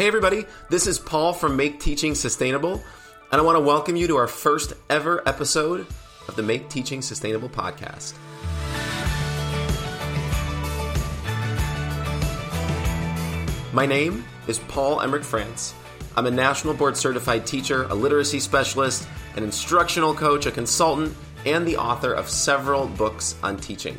Hey, everybody, this is Paul from Make Teaching Sustainable, and I want to welcome you to our first ever episode of the Make Teaching Sustainable podcast. My name is Paul Emerick France. I'm a national board certified teacher, a literacy specialist, an instructional coach, a consultant, and the author of several books on teaching.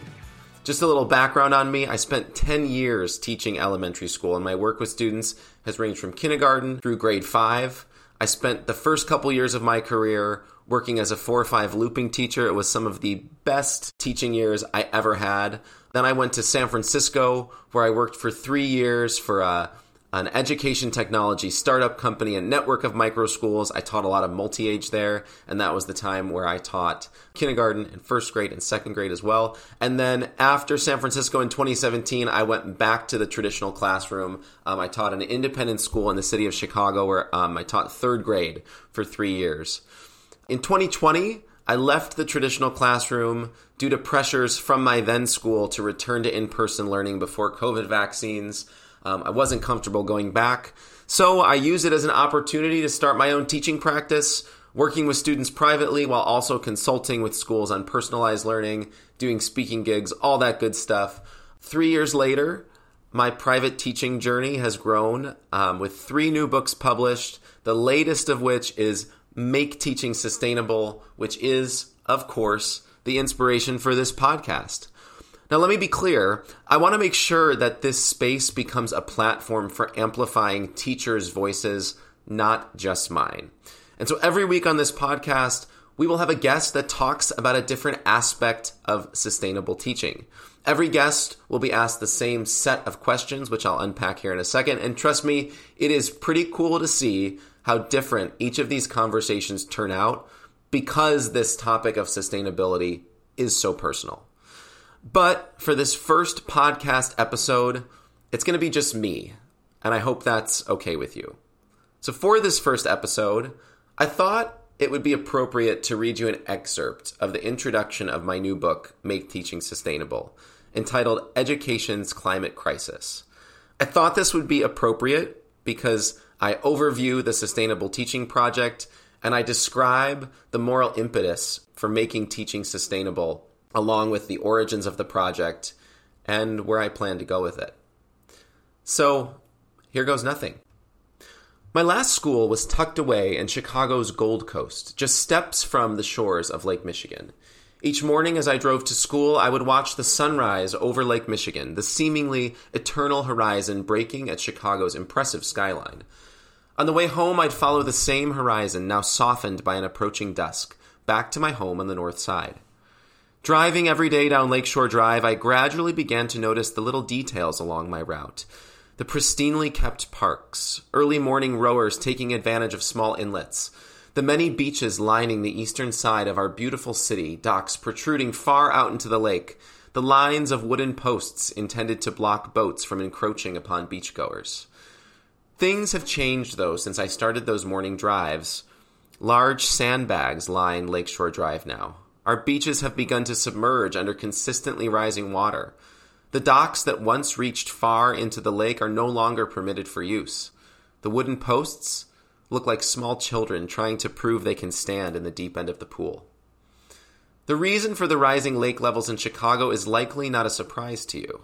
Just a little background on me I spent 10 years teaching elementary school, and my work with students has ranged from kindergarten through grade 5. I spent the first couple years of my career working as a 4 or 5 looping teacher. It was some of the best teaching years I ever had. Then I went to San Francisco, where I worked for three years for a an education technology startup company, a network of micro schools. I taught a lot of multi age there, and that was the time where I taught kindergarten and first grade and second grade as well. And then after San Francisco in 2017, I went back to the traditional classroom. Um, I taught an independent school in the city of Chicago where um, I taught third grade for three years. In 2020, I left the traditional classroom due to pressures from my then school to return to in person learning before COVID vaccines. Um, I wasn't comfortable going back. So I use it as an opportunity to start my own teaching practice, working with students privately while also consulting with schools on personalized learning, doing speaking gigs, all that good stuff. Three years later, my private teaching journey has grown um, with three new books published, the latest of which is Make Teaching Sustainable, which is, of course, the inspiration for this podcast. Now, let me be clear. I want to make sure that this space becomes a platform for amplifying teachers' voices, not just mine. And so every week on this podcast, we will have a guest that talks about a different aspect of sustainable teaching. Every guest will be asked the same set of questions, which I'll unpack here in a second. And trust me, it is pretty cool to see how different each of these conversations turn out because this topic of sustainability is so personal. But for this first podcast episode, it's going to be just me, and I hope that's okay with you. So, for this first episode, I thought it would be appropriate to read you an excerpt of the introduction of my new book, Make Teaching Sustainable, entitled Education's Climate Crisis. I thought this would be appropriate because I overview the Sustainable Teaching Project and I describe the moral impetus for making teaching sustainable along with the origins of the project and where I plan to go with it. So, here goes nothing. My last school was tucked away in Chicago's Gold Coast, just steps from the shores of Lake Michigan. Each morning as I drove to school, I would watch the sunrise over Lake Michigan, the seemingly eternal horizon breaking at Chicago's impressive skyline. On the way home, I'd follow the same horizon, now softened by an approaching dusk, back to my home on the north side. Driving every day down Lakeshore Drive, I gradually began to notice the little details along my route. The pristinely kept parks, early morning rowers taking advantage of small inlets, the many beaches lining the eastern side of our beautiful city, docks protruding far out into the lake, the lines of wooden posts intended to block boats from encroaching upon beachgoers. Things have changed, though, since I started those morning drives. Large sandbags line Lakeshore Drive now, our beaches have begun to submerge under consistently rising water. The docks that once reached far into the lake are no longer permitted for use. The wooden posts look like small children trying to prove they can stand in the deep end of the pool. The reason for the rising lake levels in Chicago is likely not a surprise to you.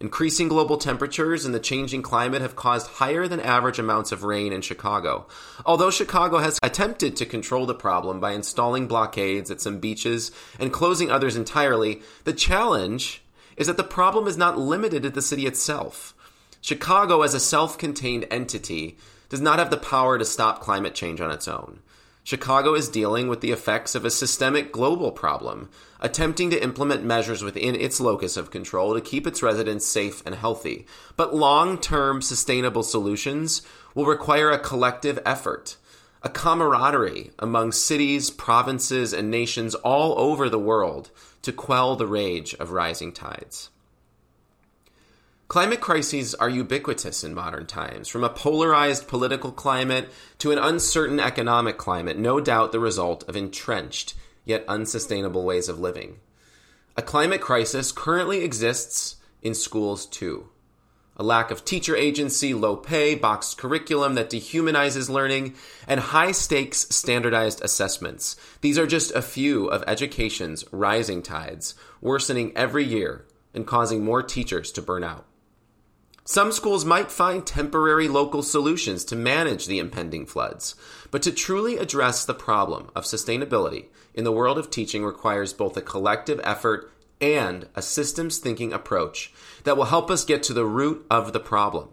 Increasing global temperatures and the changing climate have caused higher than average amounts of rain in Chicago. Although Chicago has attempted to control the problem by installing blockades at some beaches and closing others entirely, the challenge is that the problem is not limited to the city itself. Chicago, as a self contained entity, does not have the power to stop climate change on its own. Chicago is dealing with the effects of a systemic global problem, attempting to implement measures within its locus of control to keep its residents safe and healthy. But long term sustainable solutions will require a collective effort, a camaraderie among cities, provinces, and nations all over the world to quell the rage of rising tides. Climate crises are ubiquitous in modern times, from a polarized political climate to an uncertain economic climate, no doubt the result of entrenched yet unsustainable ways of living. A climate crisis currently exists in schools too. a lack of teacher agency, low pay, boxed curriculum that dehumanizes learning, and high stakes standardized assessments. These are just a few of education's rising tides, worsening every year and causing more teachers to burn out. Some schools might find temporary local solutions to manage the impending floods, but to truly address the problem of sustainability in the world of teaching requires both a collective effort and a systems thinking approach that will help us get to the root of the problem.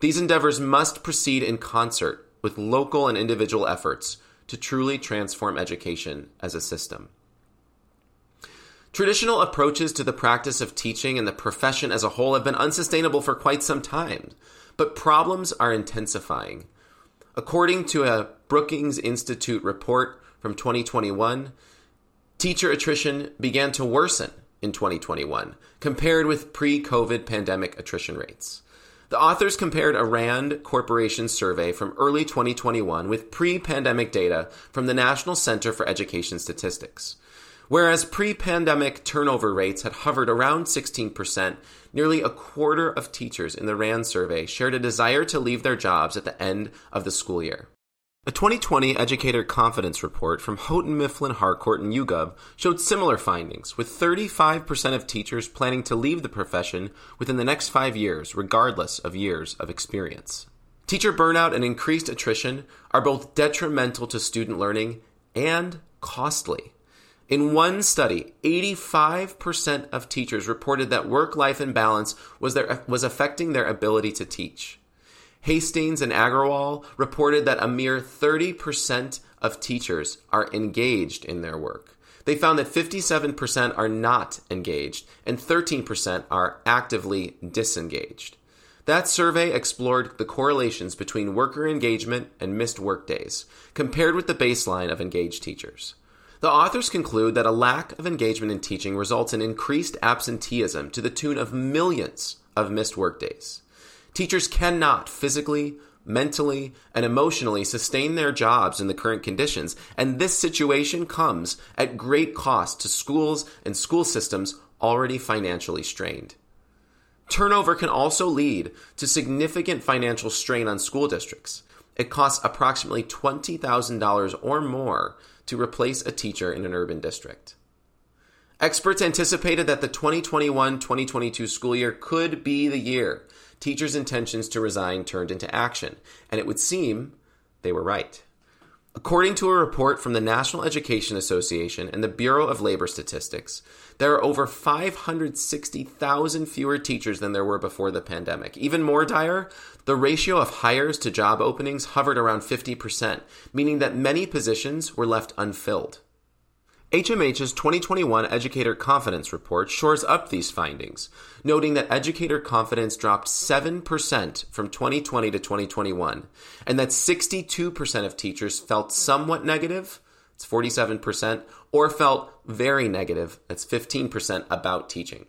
These endeavors must proceed in concert with local and individual efforts to truly transform education as a system. Traditional approaches to the practice of teaching and the profession as a whole have been unsustainable for quite some time, but problems are intensifying. According to a Brookings Institute report from 2021, teacher attrition began to worsen in 2021, compared with pre COVID pandemic attrition rates. The authors compared a RAND Corporation survey from early 2021 with pre pandemic data from the National Center for Education Statistics. Whereas pre pandemic turnover rates had hovered around 16%, nearly a quarter of teachers in the RAND survey shared a desire to leave their jobs at the end of the school year. A 2020 Educator Confidence Report from Houghton Mifflin Harcourt and YouGov showed similar findings, with 35% of teachers planning to leave the profession within the next five years, regardless of years of experience. Teacher burnout and increased attrition are both detrimental to student learning and costly. In one study, 85% of teachers reported that work life imbalance was, their, was affecting their ability to teach. Hastings and Agrawal reported that a mere 30% of teachers are engaged in their work. They found that 57% are not engaged and 13% are actively disengaged. That survey explored the correlations between worker engagement and missed workdays, compared with the baseline of engaged teachers. The authors conclude that a lack of engagement in teaching results in increased absenteeism to the tune of millions of missed workdays. Teachers cannot physically, mentally, and emotionally sustain their jobs in the current conditions, and this situation comes at great cost to schools and school systems already financially strained. Turnover can also lead to significant financial strain on school districts. It costs approximately $20,000 or more to replace a teacher in an urban district. Experts anticipated that the 2021 2022 school year could be the year teachers' intentions to resign turned into action, and it would seem they were right. According to a report from the National Education Association and the Bureau of Labor Statistics, there are over 560,000 fewer teachers than there were before the pandemic. Even more dire, the ratio of hires to job openings hovered around 50%, meaning that many positions were left unfilled. HMH's 2021 Educator Confidence Report shores up these findings, noting that educator confidence dropped 7% from 2020 to 2021, and that 62% of teachers felt somewhat negative, it's 47%, or felt very negative, that's 15% about teaching.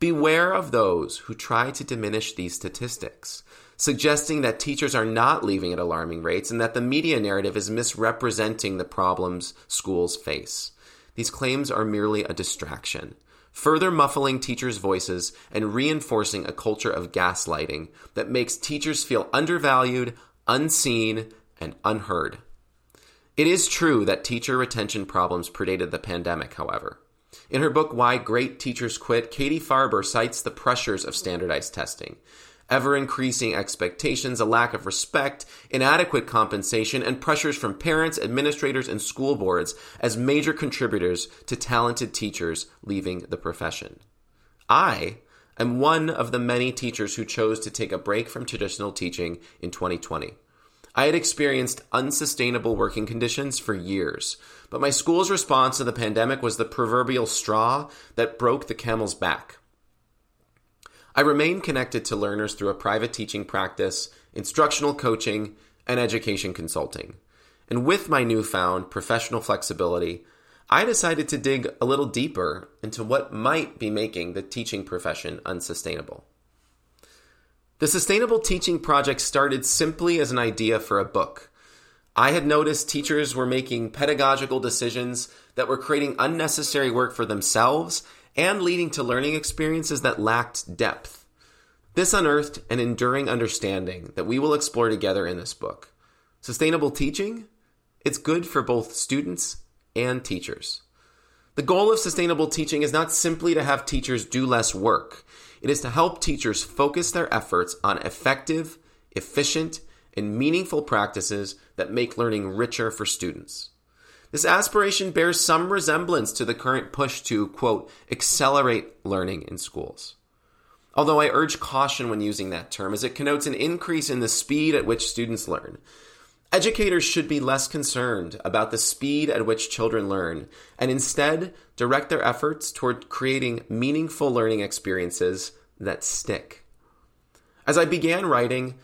Beware of those who try to diminish these statistics, suggesting that teachers are not leaving at alarming rates and that the media narrative is misrepresenting the problems schools face. These claims are merely a distraction, further muffling teachers' voices and reinforcing a culture of gaslighting that makes teachers feel undervalued, unseen, and unheard. It is true that teacher retention problems predated the pandemic, however. In her book, Why Great Teachers Quit, Katy Farber cites the pressures of standardized testing ever increasing expectations, a lack of respect, inadequate compensation, and pressures from parents, administrators, and school boards as major contributors to talented teachers leaving the profession. I am one of the many teachers who chose to take a break from traditional teaching in 2020. I had experienced unsustainable working conditions for years, but my school's response to the pandemic was the proverbial straw that broke the camel's back. I remain connected to learners through a private teaching practice, instructional coaching, and education consulting. And with my newfound professional flexibility, I decided to dig a little deeper into what might be making the teaching profession unsustainable. The Sustainable Teaching Project started simply as an idea for a book. I had noticed teachers were making pedagogical decisions that were creating unnecessary work for themselves and leading to learning experiences that lacked depth. This unearthed an enduring understanding that we will explore together in this book. Sustainable teaching? It's good for both students and teachers. The goal of sustainable teaching is not simply to have teachers do less work. It is to help teachers focus their efforts on effective, efficient, and meaningful practices that make learning richer for students. This aspiration bears some resemblance to the current push to, quote, accelerate learning in schools. Although I urge caution when using that term, as it connotes an increase in the speed at which students learn. Educators should be less concerned about the speed at which children learn and instead direct their efforts toward creating meaningful learning experiences that stick. As I began writing,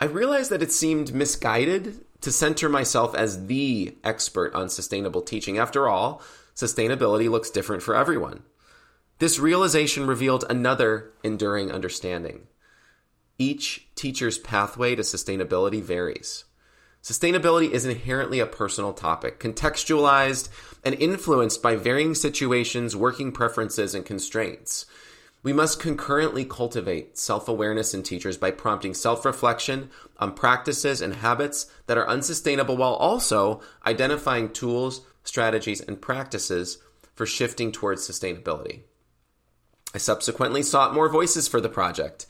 I realized that it seemed misguided to center myself as the expert on sustainable teaching. After all, sustainability looks different for everyone. This realization revealed another enduring understanding. Each teacher's pathway to sustainability varies. Sustainability is inherently a personal topic, contextualized and influenced by varying situations, working preferences, and constraints. We must concurrently cultivate self awareness in teachers by prompting self reflection on practices and habits that are unsustainable while also identifying tools, strategies, and practices for shifting towards sustainability. I subsequently sought more voices for the project.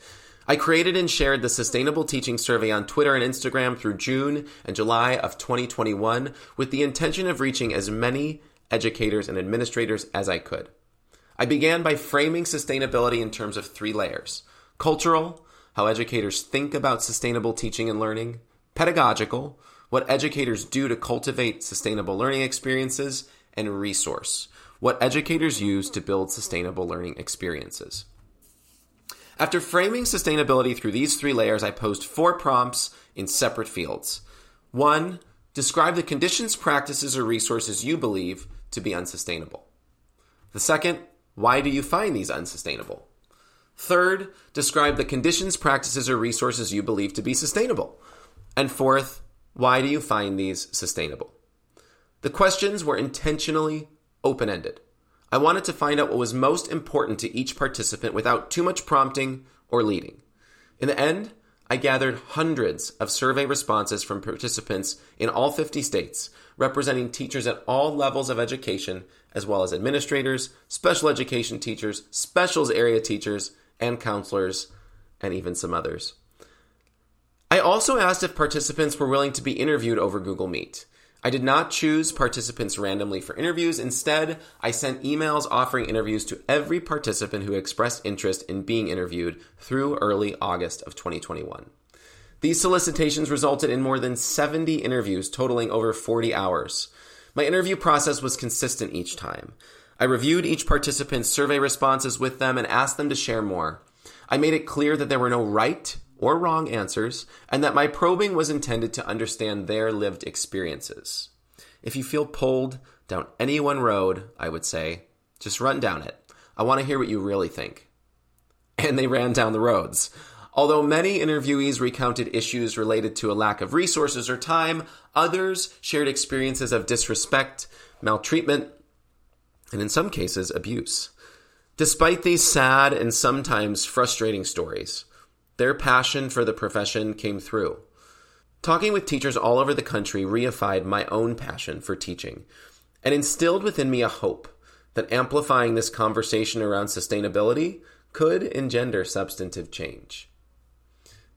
I created and shared the Sustainable Teaching Survey on Twitter and Instagram through June and July of 2021 with the intention of reaching as many educators and administrators as I could. I began by framing sustainability in terms of three layers cultural, how educators think about sustainable teaching and learning, pedagogical, what educators do to cultivate sustainable learning experiences, and resource, what educators use to build sustainable learning experiences. After framing sustainability through these three layers, I posed four prompts in separate fields. One, describe the conditions, practices, or resources you believe to be unsustainable. The second, why do you find these unsustainable? Third, describe the conditions, practices, or resources you believe to be sustainable. And fourth, why do you find these sustainable? The questions were intentionally open ended. I wanted to find out what was most important to each participant without too much prompting or leading. In the end, I gathered hundreds of survey responses from participants in all 50 states, representing teachers at all levels of education, as well as administrators, special education teachers, specials area teachers, and counselors, and even some others. I also asked if participants were willing to be interviewed over Google Meet. I did not choose participants randomly for interviews. Instead, I sent emails offering interviews to every participant who expressed interest in being interviewed through early August of 2021. These solicitations resulted in more than 70 interviews totaling over 40 hours. My interview process was consistent each time. I reviewed each participant's survey responses with them and asked them to share more. I made it clear that there were no right or wrong answers, and that my probing was intended to understand their lived experiences. If you feel pulled down any one road, I would say, just run down it. I want to hear what you really think. And they ran down the roads. Although many interviewees recounted issues related to a lack of resources or time, others shared experiences of disrespect, maltreatment, and in some cases, abuse. Despite these sad and sometimes frustrating stories, their passion for the profession came through. Talking with teachers all over the country reified my own passion for teaching and instilled within me a hope that amplifying this conversation around sustainability could engender substantive change.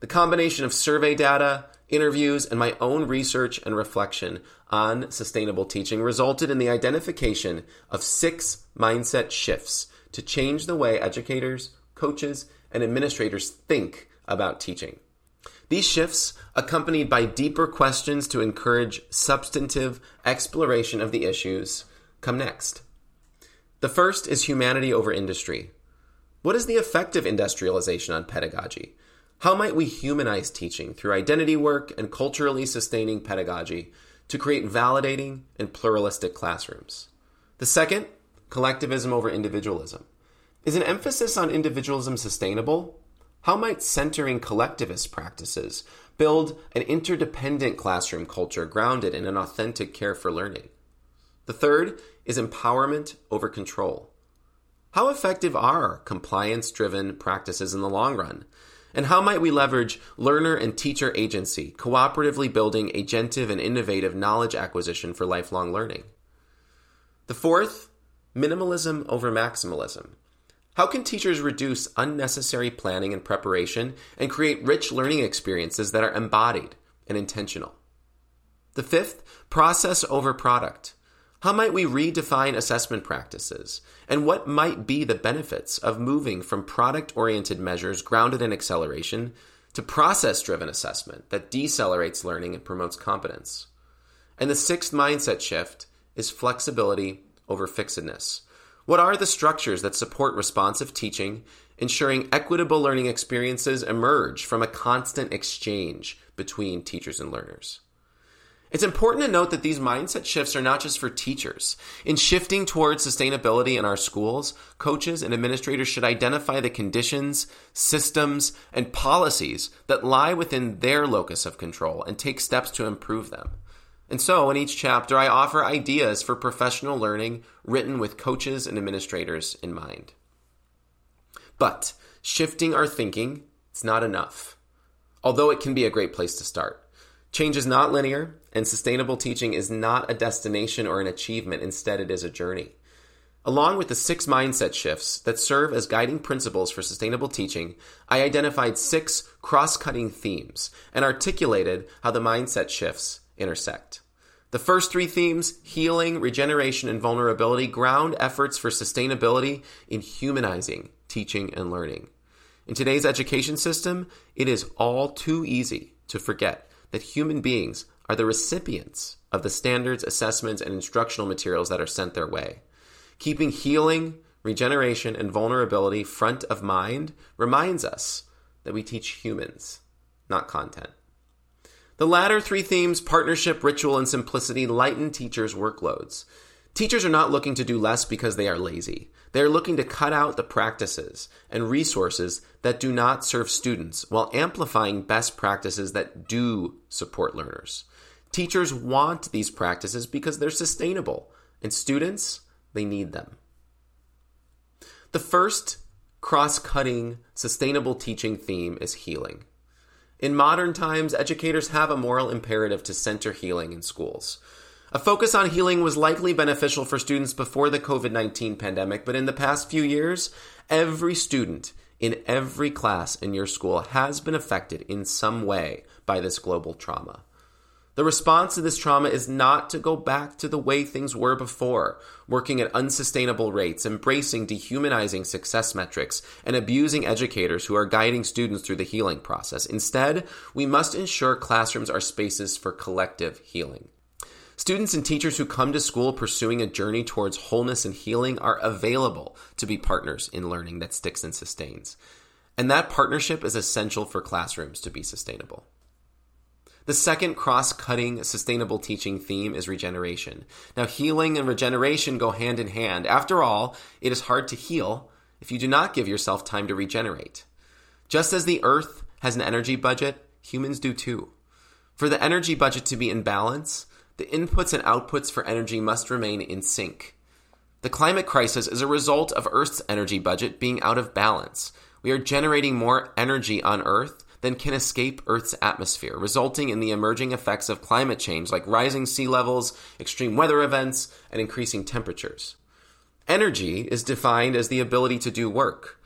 The combination of survey data, interviews, and my own research and reflection on sustainable teaching resulted in the identification of six mindset shifts to change the way educators, coaches, and administrators think about teaching. These shifts, accompanied by deeper questions to encourage substantive exploration of the issues, come next. The first is humanity over industry. What is the effect of industrialization on pedagogy? How might we humanize teaching through identity work and culturally sustaining pedagogy to create validating and pluralistic classrooms? The second, collectivism over individualism. Is an emphasis on individualism sustainable? How might centering collectivist practices build an interdependent classroom culture grounded in an authentic care for learning? The third is empowerment over control. How effective are compliance driven practices in the long run? And how might we leverage learner and teacher agency, cooperatively building agentive and innovative knowledge acquisition for lifelong learning? The fourth, minimalism over maximalism. How can teachers reduce unnecessary planning and preparation and create rich learning experiences that are embodied and intentional? The fifth, process over product. How might we redefine assessment practices? And what might be the benefits of moving from product oriented measures grounded in acceleration to process driven assessment that decelerates learning and promotes competence? And the sixth mindset shift is flexibility over fixedness. What are the structures that support responsive teaching, ensuring equitable learning experiences emerge from a constant exchange between teachers and learners? It's important to note that these mindset shifts are not just for teachers. In shifting towards sustainability in our schools, coaches and administrators should identify the conditions, systems, and policies that lie within their locus of control and take steps to improve them. And so, in each chapter, I offer ideas for professional learning written with coaches and administrators in mind. But shifting our thinking, it's not enough, although it can be a great place to start. Change is not linear, and sustainable teaching is not a destination or an achievement. Instead, it is a journey. Along with the six mindset shifts that serve as guiding principles for sustainable teaching, I identified six cross cutting themes and articulated how the mindset shifts intersect. The first three themes, healing, regeneration, and vulnerability, ground efforts for sustainability in humanizing teaching and learning. In today's education system, it is all too easy to forget that human beings are the recipients of the standards, assessments, and instructional materials that are sent their way. Keeping healing, regeneration, and vulnerability front of mind reminds us that we teach humans, not content. The latter three themes, partnership, ritual, and simplicity, lighten teachers' workloads. Teachers are not looking to do less because they are lazy. They are looking to cut out the practices and resources that do not serve students while amplifying best practices that do support learners. Teachers want these practices because they're sustainable, and students, they need them. The first cross cutting sustainable teaching theme is healing. In modern times, educators have a moral imperative to center healing in schools. A focus on healing was likely beneficial for students before the COVID 19 pandemic, but in the past few years, every student in every class in your school has been affected in some way by this global trauma. The response to this trauma is not to go back to the way things were before, working at unsustainable rates, embracing dehumanizing success metrics, and abusing educators who are guiding students through the healing process. Instead, we must ensure classrooms are spaces for collective healing. Students and teachers who come to school pursuing a journey towards wholeness and healing are available to be partners in learning that sticks and sustains. And that partnership is essential for classrooms to be sustainable. The second cross cutting sustainable teaching theme is regeneration. Now, healing and regeneration go hand in hand. After all, it is hard to heal if you do not give yourself time to regenerate. Just as the earth has an energy budget, humans do too. For the energy budget to be in balance, the inputs and outputs for energy must remain in sync. The climate crisis is a result of Earth's energy budget being out of balance. We are generating more energy on Earth than can escape Earth's atmosphere, resulting in the emerging effects of climate change like rising sea levels, extreme weather events, and increasing temperatures. Energy is defined as the ability to do work.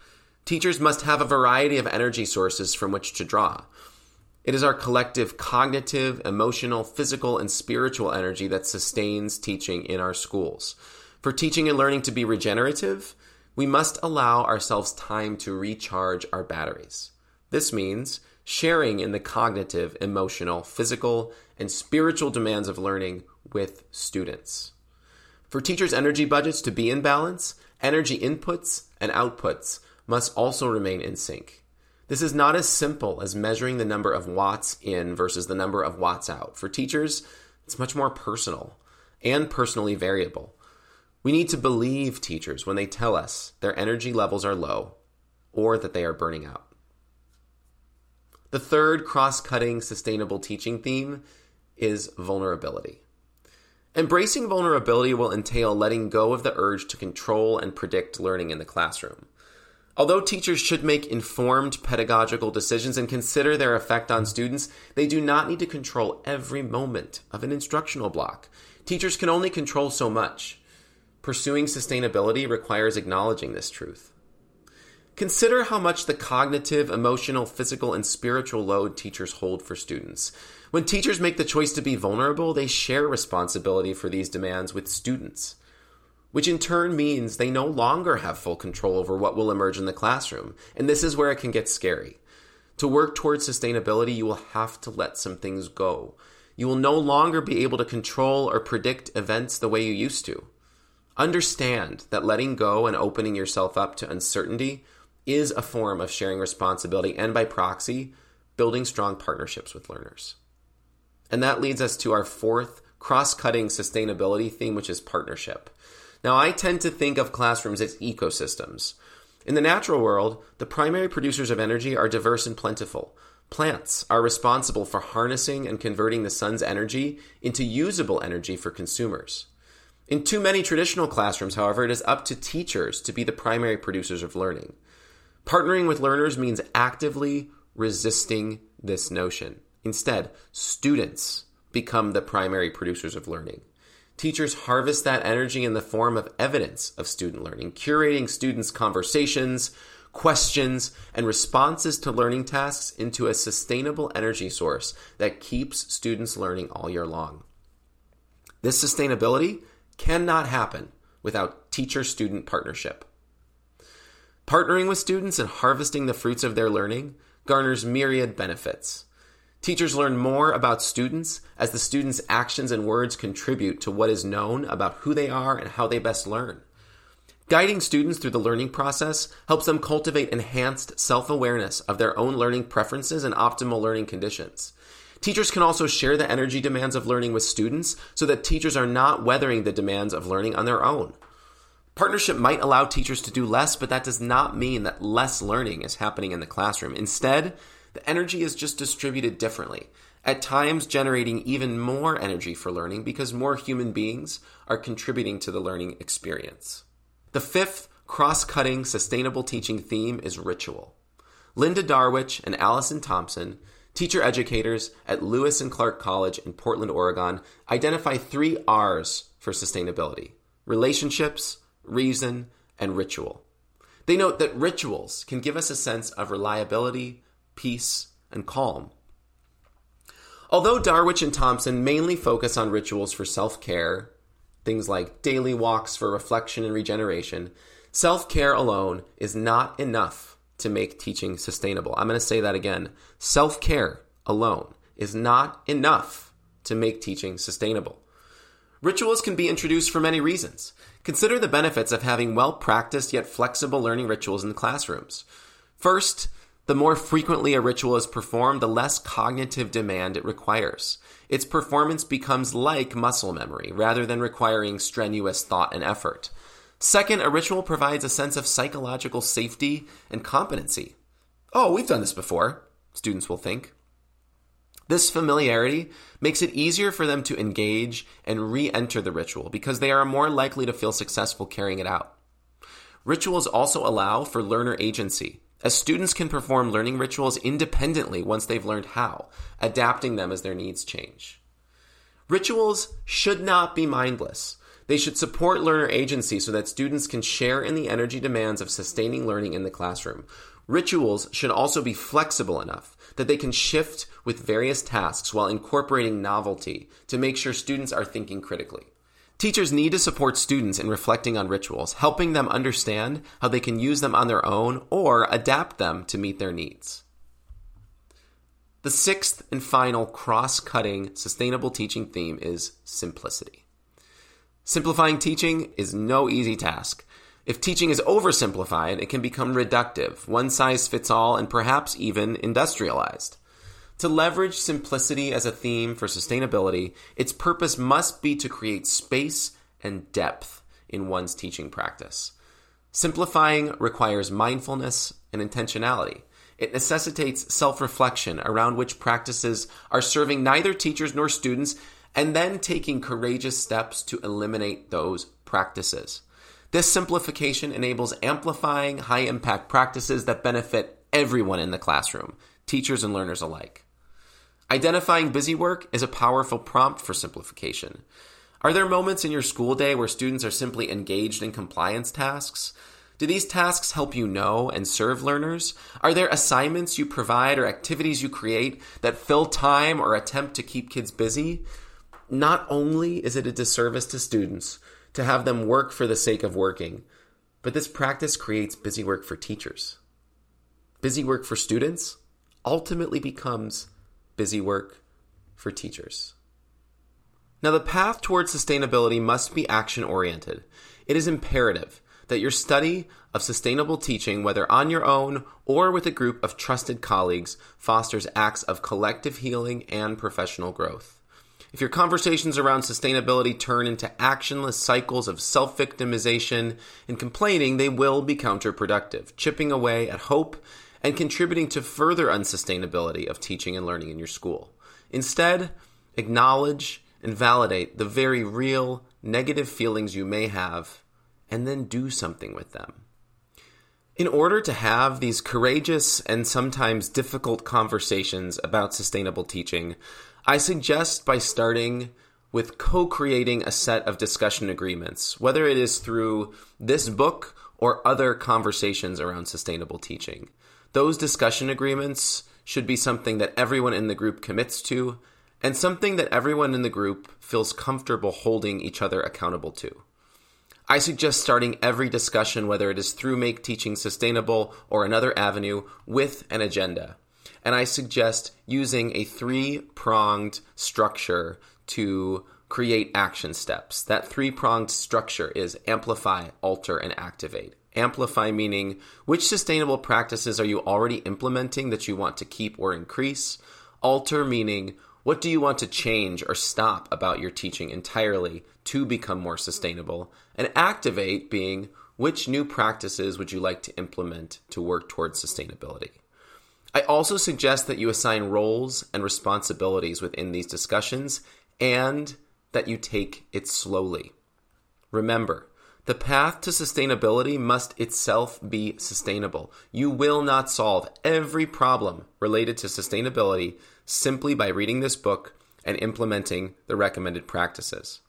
Teachers must have a variety of energy sources from which to draw. It is our collective cognitive, emotional, physical, and spiritual energy that sustains teaching in our schools. For teaching and learning to be regenerative, we must allow ourselves time to recharge our batteries. This means sharing in the cognitive, emotional, physical, and spiritual demands of learning with students. For teachers' energy budgets to be in balance, energy inputs and outputs must also remain in sync. This is not as simple as measuring the number of watts in versus the number of watts out. For teachers, it's much more personal and personally variable. We need to believe teachers when they tell us their energy levels are low or that they are burning out. The third cross cutting sustainable teaching theme is vulnerability. Embracing vulnerability will entail letting go of the urge to control and predict learning in the classroom. Although teachers should make informed pedagogical decisions and consider their effect on students, they do not need to control every moment of an instructional block. Teachers can only control so much. Pursuing sustainability requires acknowledging this truth. Consider how much the cognitive, emotional, physical, and spiritual load teachers hold for students. When teachers make the choice to be vulnerable, they share responsibility for these demands with students which in turn means they no longer have full control over what will emerge in the classroom. And this is where it can get scary. To work towards sustainability, you will have to let some things go. You will no longer be able to control or predict events the way you used to. Understand that letting go and opening yourself up to uncertainty is a form of sharing responsibility and by proxy, building strong partnerships with learners. And that leads us to our fourth cross cutting sustainability theme, which is partnership. Now, I tend to think of classrooms as ecosystems. In the natural world, the primary producers of energy are diverse and plentiful. Plants are responsible for harnessing and converting the sun's energy into usable energy for consumers. In too many traditional classrooms, however, it is up to teachers to be the primary producers of learning. Partnering with learners means actively resisting this notion. Instead, students become the primary producers of learning. Teachers harvest that energy in the form of evidence of student learning, curating students' conversations, questions, and responses to learning tasks into a sustainable energy source that keeps students learning all year long. This sustainability cannot happen without teacher student partnership. Partnering with students and harvesting the fruits of their learning garners myriad benefits. Teachers learn more about students as the students' actions and words contribute to what is known about who they are and how they best learn. Guiding students through the learning process helps them cultivate enhanced self awareness of their own learning preferences and optimal learning conditions. Teachers can also share the energy demands of learning with students so that teachers are not weathering the demands of learning on their own. Partnership might allow teachers to do less, but that does not mean that less learning is happening in the classroom. Instead, the energy is just distributed differently, at times generating even more energy for learning because more human beings are contributing to the learning experience. The fifth cross cutting sustainable teaching theme is ritual. Linda Darwich and Allison Thompson, teacher educators at Lewis and Clark College in Portland, Oregon, identify three R's for sustainability relationships, reason, and ritual. They note that rituals can give us a sense of reliability, peace, and calm. Although Darwich and Thompson mainly focus on rituals for self care, things like daily walks for reflection and regeneration, self care alone is not enough to make teaching sustainable. I'm going to say that again. Self care alone is not enough to make teaching sustainable. Rituals can be introduced for many reasons. Consider the benefits of having well practiced yet flexible learning rituals in the classrooms. First, the more frequently a ritual is performed, the less cognitive demand it requires. Its performance becomes like muscle memory, rather than requiring strenuous thought and effort. Second, a ritual provides a sense of psychological safety and competency. Oh, we've done this before, students will think. This familiarity makes it easier for them to engage and re enter the ritual because they are more likely to feel successful carrying it out. Rituals also allow for learner agency as students can perform learning rituals independently once they've learned how, adapting them as their needs change. Rituals should not be mindless. They should support learner agency so that students can share in the energy demands of sustaining learning in the classroom. Rituals should also be flexible enough that they can shift with various tasks while incorporating novelty to make sure students are thinking critically. Teachers need to support students in reflecting on rituals, helping them understand how they can use them on their own or adapt them to meet their needs. The sixth and final cross cutting sustainable teaching theme is simplicity. Simplifying teaching is no easy task. If teaching is oversimplified, it can become reductive, one size fits all, and perhaps even industrialized. To leverage simplicity as a theme for sustainability, its purpose must be to create space and depth in one's teaching practice. Simplifying requires mindfulness and intentionality. It necessitates self reflection around which practices are serving neither teachers nor students, and then taking courageous steps to eliminate those practices. This simplification enables amplifying high impact practices that benefit everyone in the classroom, teachers and learners alike. Identifying busy work is a powerful prompt for simplification. Are there moments in your school day where students are simply engaged in compliance tasks? Do these tasks help you know and serve learners? Are there assignments you provide or activities you create that fill time or attempt to keep kids busy? Not only is it a disservice to students to have them work for the sake of working, but this practice creates busy work for teachers. Busy work for students ultimately becomes busy work for teachers. Now, the path towards sustainability must be action oriented. It is imperative that your study of sustainable teaching, whether on your own or with a group of trusted colleagues, fosters acts of collective healing and professional growth. If your conversations around sustainability turn into actionless cycles of self victimization and complaining, they will be counterproductive, chipping away at hope and contributing to further unsustainability of teaching and learning in your school. Instead, acknowledge and validate the very real negative feelings you may have, and then do something with them. In order to have these courageous and sometimes difficult conversations about sustainable teaching, I suggest by starting with co creating a set of discussion agreements, whether it is through this book or other conversations around sustainable teaching. Those discussion agreements should be something that everyone in the group commits to and something that everyone in the group feels comfortable holding each other accountable to. I suggest starting every discussion, whether it is through Make Teaching Sustainable or another avenue, with an agenda. And I suggest using a three pronged structure to create action steps. That three pronged structure is amplify, alter, and activate. Amplify meaning which sustainable practices are you already implementing that you want to keep or increase? Alter meaning what do you want to change or stop about your teaching entirely to become more sustainable? And activate being which new practices would you like to implement to work towards sustainability? I also suggest that you assign roles and responsibilities within these discussions and that you take it slowly. Remember, the path to sustainability must itself be sustainable. You will not solve every problem related to sustainability simply by reading this book and implementing the recommended practices.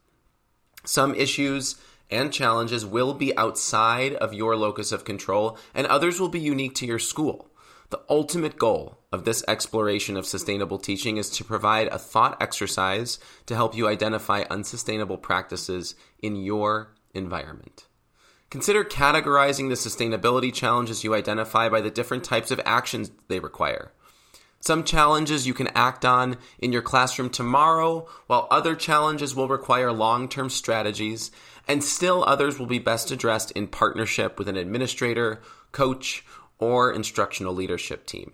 Some issues and challenges will be outside of your locus of control, and others will be unique to your school. The ultimate goal of this exploration of sustainable teaching is to provide a thought exercise to help you identify unsustainable practices in your environment. Consider categorizing the sustainability challenges you identify by the different types of actions they require. Some challenges you can act on in your classroom tomorrow, while other challenges will require long term strategies, and still others will be best addressed in partnership with an administrator, coach, or instructional leadership team.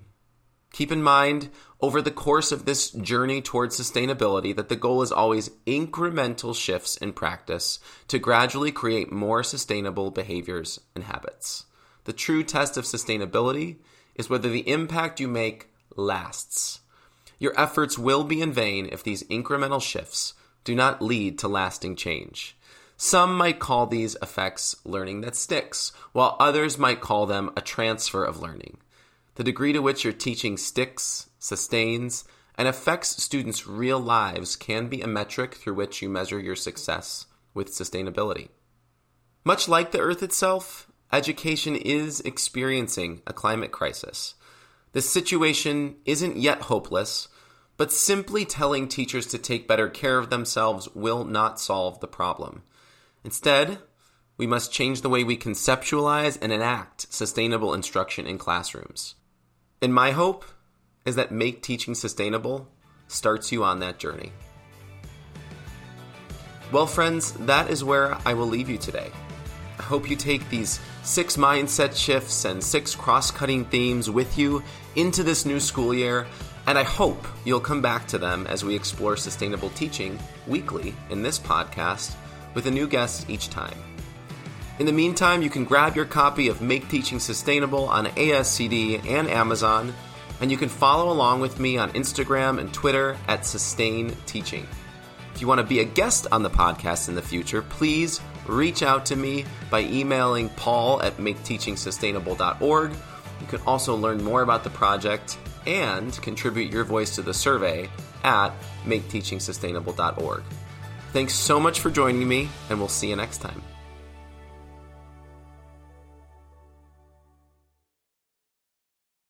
Keep in mind, over the course of this journey towards sustainability, that the goal is always incremental shifts in practice to gradually create more sustainable behaviors and habits. The true test of sustainability is whether the impact you make lasts. Your efforts will be in vain if these incremental shifts do not lead to lasting change. Some might call these effects learning that sticks, while others might call them a transfer of learning. The degree to which your teaching sticks, sustains, and affects students' real lives can be a metric through which you measure your success with sustainability. Much like the Earth itself, education is experiencing a climate crisis. This situation isn't yet hopeless, but simply telling teachers to take better care of themselves will not solve the problem. Instead, we must change the way we conceptualize and enact sustainable instruction in classrooms. And my hope is that Make Teaching Sustainable starts you on that journey. Well, friends, that is where I will leave you today. I hope you take these six mindset shifts and six cross cutting themes with you into this new school year, and I hope you'll come back to them as we explore sustainable teaching weekly in this podcast with a new guest each time. In the meantime, you can grab your copy of Make Teaching Sustainable on ASCD and Amazon, and you can follow along with me on Instagram and Twitter at Sustain Teaching. If you want to be a guest on the podcast in the future, please reach out to me by emailing paul at maketeachingsustainable.org. You can also learn more about the project and contribute your voice to the survey at maketeachingsustainable.org. Thanks so much for joining me, and we'll see you next time.